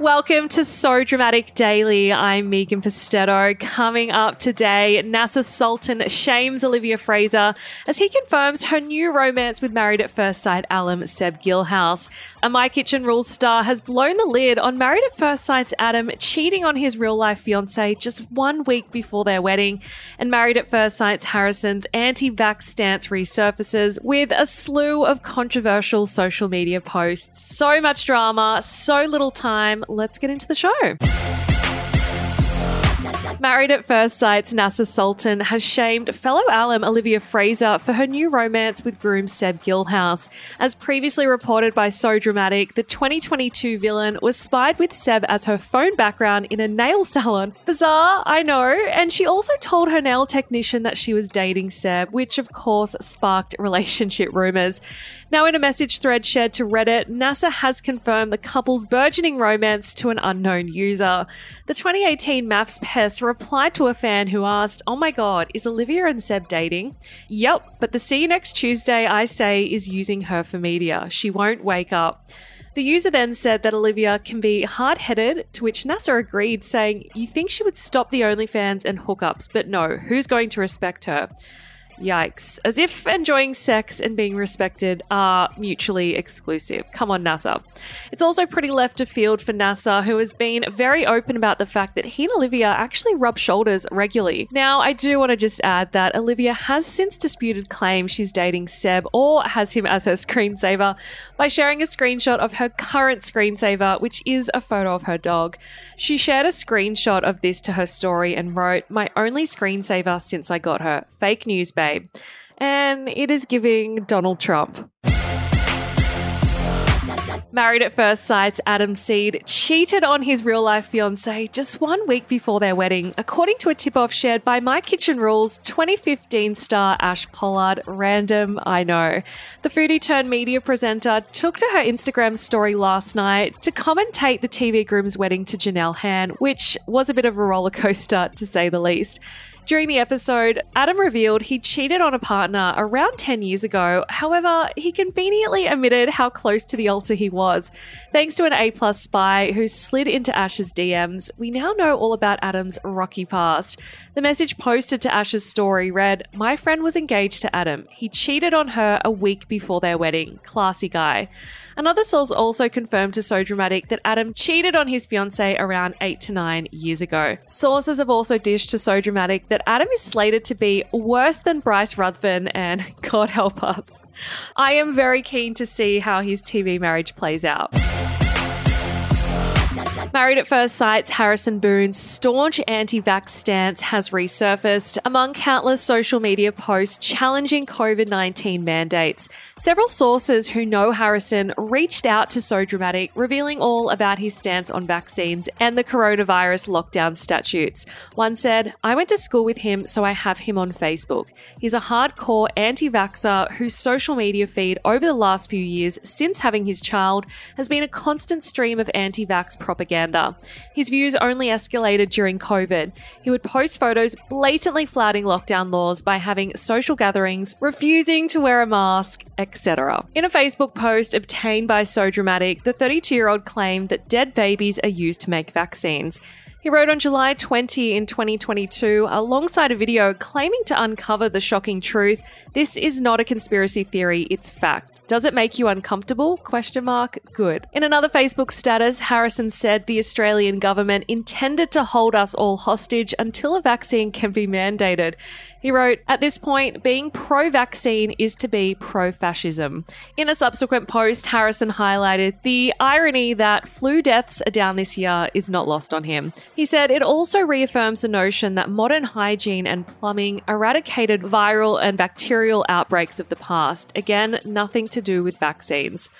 Welcome to So Dramatic Daily. I'm Megan Pustetto. Coming up today, Nasser Sultan shames Olivia Frazer as he confirms her new romance with Married at First Sight alum Seb Guilhaus. A My Kitchen Rules star has blown the lid on Married at First Sight's Adam cheating on his real life fiancee just one week before their wedding. And Married at First Sight's Harrison's anti vax stance resurfaces with a slew of controversial social media posts. So much drama, so little time let's get into the show. Married at First Sight's Nasser Sultan has shamed fellow alum Olivia Frazer for her new romance with groom Seb Guilhaus. As previously reported by So Dramatic, the 2022 villain was spied with Seb as her phone background in a nail salon. Bizarre, I know. And she also told her nail technician that she was dating Seb, which of course sparked relationship rumors. Now, in a message thread shared to Reddit, Nasser has confirmed the couple's burgeoning romance to an unknown user. The 2018 MAFS Pest replied to a fan who asked, Oh my god, is Olivia and Seb dating? Yep, but the see you next Tuesday I say is using her for media. She won't wake up. The user then said that Olivia can be hard headed, to which Nasser agreed, saying, You think she would stop the OnlyFans and hookups, but no, who's going to respect her? Yikes. As if enjoying sex and being respected are mutually exclusive. Come on, Nasser. It's also pretty left of field for Nasser, who has been very open about the fact that he and Olivia actually rub shoulders regularly. Now, I do want to just add that Olivia has since disputed claims she's dating Seb or has him as her screensaver by sharing a screenshot of her current screensaver, which is a photo of her dog. She shared a screenshot of this to her story and wrote, My only screensaver since I got her. Fake news, babe. And it is giving Donald Trump. Married at First Sight's Adam Seed cheated on his real life fiancee just one week before their wedding, according to a tip off shared by My Kitchen Rules 2015 star Ash Pollard. Random, I know. The foodie turned media presenter took to her Instagram story last night to commentate the TV groom's wedding to Janelle Han, which was a bit of a roller coaster to say the least. During the episode, Adam revealed he cheated on a partner around 10 years ago. However, he conveniently omitted how close to the altar he was. Thanks to an A plus spy who slid into Ash's DMs, we now know all about Adam's rocky past. The message posted to Ash's story read, My friend was engaged to Adam. He cheated on her a week before their wedding. Classy guy. Another source also confirmed to So Dramatic that Adam cheated on his fiancee around eight to nine years ago. Sources have also dished to So Dramatic that Adam is slated to be worse than Bryce Ruthven, and God help us. I am very keen to see how his TV marriage plays out. Married at First Sight's Harrison Boon's staunch anti vax stance has resurfaced among countless social media posts challenging COVID 19 mandates. Several sources who know Harrison reached out to So Dramatic, revealing all about his stance on vaccines and the coronavirus lockdown statutes. One said, I went to school with him, so I have him on Facebook. He's a hardcore anti vaxxer whose social media feed over the last few years since having his child has been a constant stream of anti vax propaganda propaganda. His views only escalated during COVID. He would post photos blatantly flouting lockdown laws by having social gatherings, refusing to wear a mask, etc. In a Facebook post obtained by So Dramatic, the 32 year old claimed that dead babies are used to make vaccines. He wrote on July 20 in 2022 alongside a video claiming to uncover the shocking truth. This is not a conspiracy theory, it's fact. Does it make you uncomfortable? Question mark. Good. In another Facebook status, Harrison said the Australian government intended to hold us all hostage until a vaccine can be mandated. He wrote, At this point, being pro vaccine is to be pro fascism. In a subsequent post, Harrison highlighted the irony that flu deaths are down this year is not lost on him. He said it also reaffirms the notion that modern hygiene and plumbing eradicated viral and bacterial outbreaks of the past. Again, nothing to do with vaccines.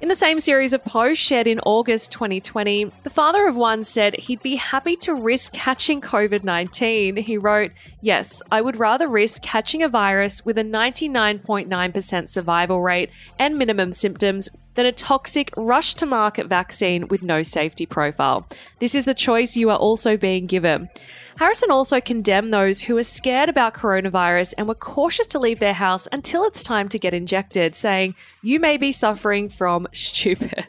In the same series of posts shared in August 2020, the father of one said he'd be happy to risk catching COVID 19. He wrote, Yes, I would rather risk catching a virus with a 99.9% survival rate and minimum symptoms than a toxic rush to market vaccine with no safety profile. This is the choice you are also being given. Harrison also condemned those who were scared about coronavirus and were cautious to leave their house until it's time to get injected, saying, You may be suffering from stupid.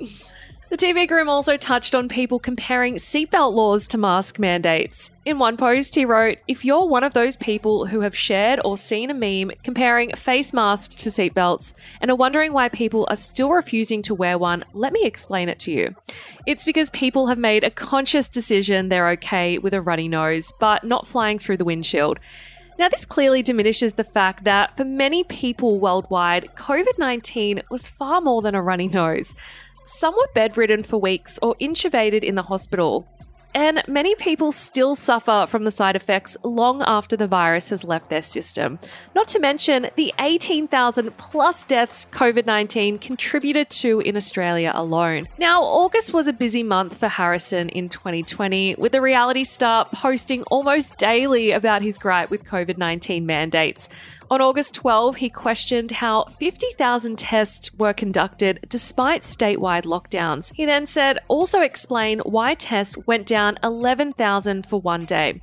The TV groom also touched on people comparing seatbelt laws to mask mandates. In one post, he wrote, If you're one of those people who have shared or seen a meme comparing face masks to seatbelts and are wondering why people are still refusing to wear one, let me explain it to you. It's because people have made a conscious decision they're okay with a runny nose, but not flying through the windshield. Now, this clearly diminishes the fact that for many people worldwide, COVID 19 was far more than a runny nose. Some were bedridden for weeks or intubated in the hospital. And many people still suffer from the side effects long after the virus has left their system. Not to mention the 18,000 plus deaths COVID 19 contributed to in Australia alone. Now, August was a busy month for Harrison in 2020, with the reality star posting almost daily about his gripe with COVID 19 mandates. On August 12, he questioned how 50,000 tests were conducted despite statewide lockdowns. He then said, also explain why tests went down 11,000 for one day.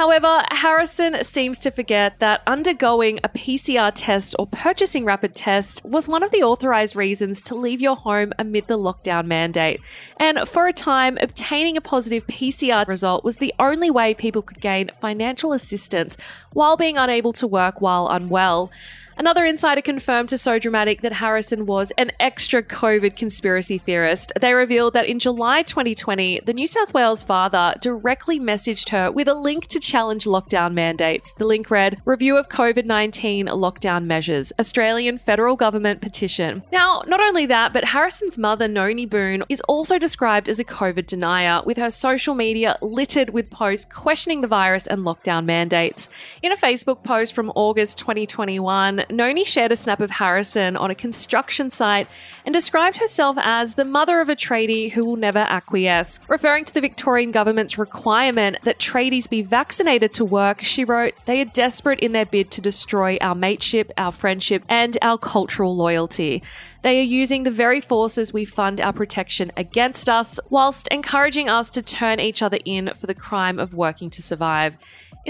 However, Harrison seems to forget that undergoing a PCR test or purchasing rapid test was one of the authorized reasons to leave your home amid the lockdown mandate. And for a time, obtaining a positive PCR result was the only way people could gain financial assistance while being unable to work while unwell. Another insider confirmed to So Dramatic that Harrison was an extra COVID conspiracy theorist. They revealed that in July 2020, the New South Wales father directly messaged her with a link to challenge lockdown mandates. The link read Review of COVID 19 lockdown measures, Australian federal government petition. Now, not only that, but Harrison's mother, Noni Boon, is also described as a COVID denier, with her social media littered with posts questioning the virus and lockdown mandates. In a Facebook post from August 2021, Noni shared a snap of Harrison on a construction site and described herself as the mother of a tradie who will never acquiesce. Referring to the Victorian government's requirement that tradies be vaccinated to work, she wrote, They are desperate in their bid to destroy our mateship, our friendship, and our cultural loyalty. They are using the very forces we fund our protection against us, whilst encouraging us to turn each other in for the crime of working to survive.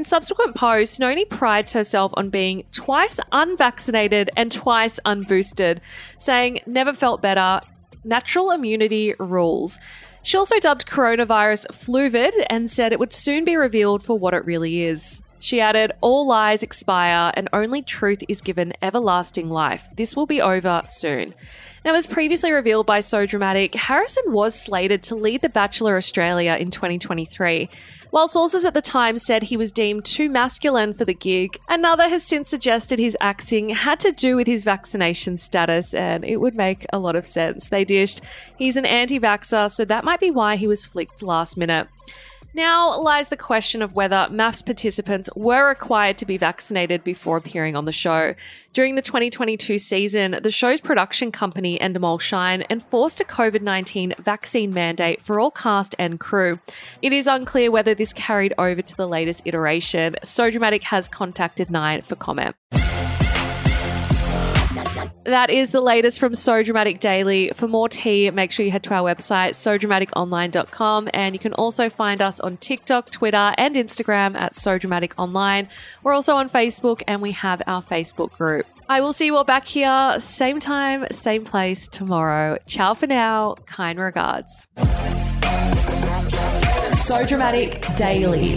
In subsequent posts, Noni prides herself on being twice unvaccinated and twice unboosted, saying, Never felt better. Natural immunity rules. She also dubbed coronavirus fluvid and said it would soon be revealed for what it really is. She added, All lies expire and only truth is given everlasting life. This will be over soon. Now, as previously revealed by So Dramatic, Harrison was slated to lead The Bachelor Australia in 2023. While sources at the time said he was deemed too masculine for the gig, another has since suggested his acting had to do with his vaccination status, and it would make a lot of sense. They dished, he's an anti vaxxer, so that might be why he was flicked last minute. Now lies the question of whether MAFS participants were required to be vaccinated before appearing on the show. During the 2022 season, the show's production company, Endemol Shine, enforced a COVID 19 vaccine mandate for all cast and crew. It is unclear whether this carried over to the latest iteration. So Dramatic has contacted Nine for comment. That is the latest from So Dramatic Daily. For more tea, make sure you head to our website, sodramaticonline.com. And you can also find us on TikTok, Twitter, and Instagram at So Dramatic Online. We're also on Facebook and we have our Facebook group. I will see you all back here, same time, same place tomorrow. Ciao for now. Kind regards. So Dramatic Daily.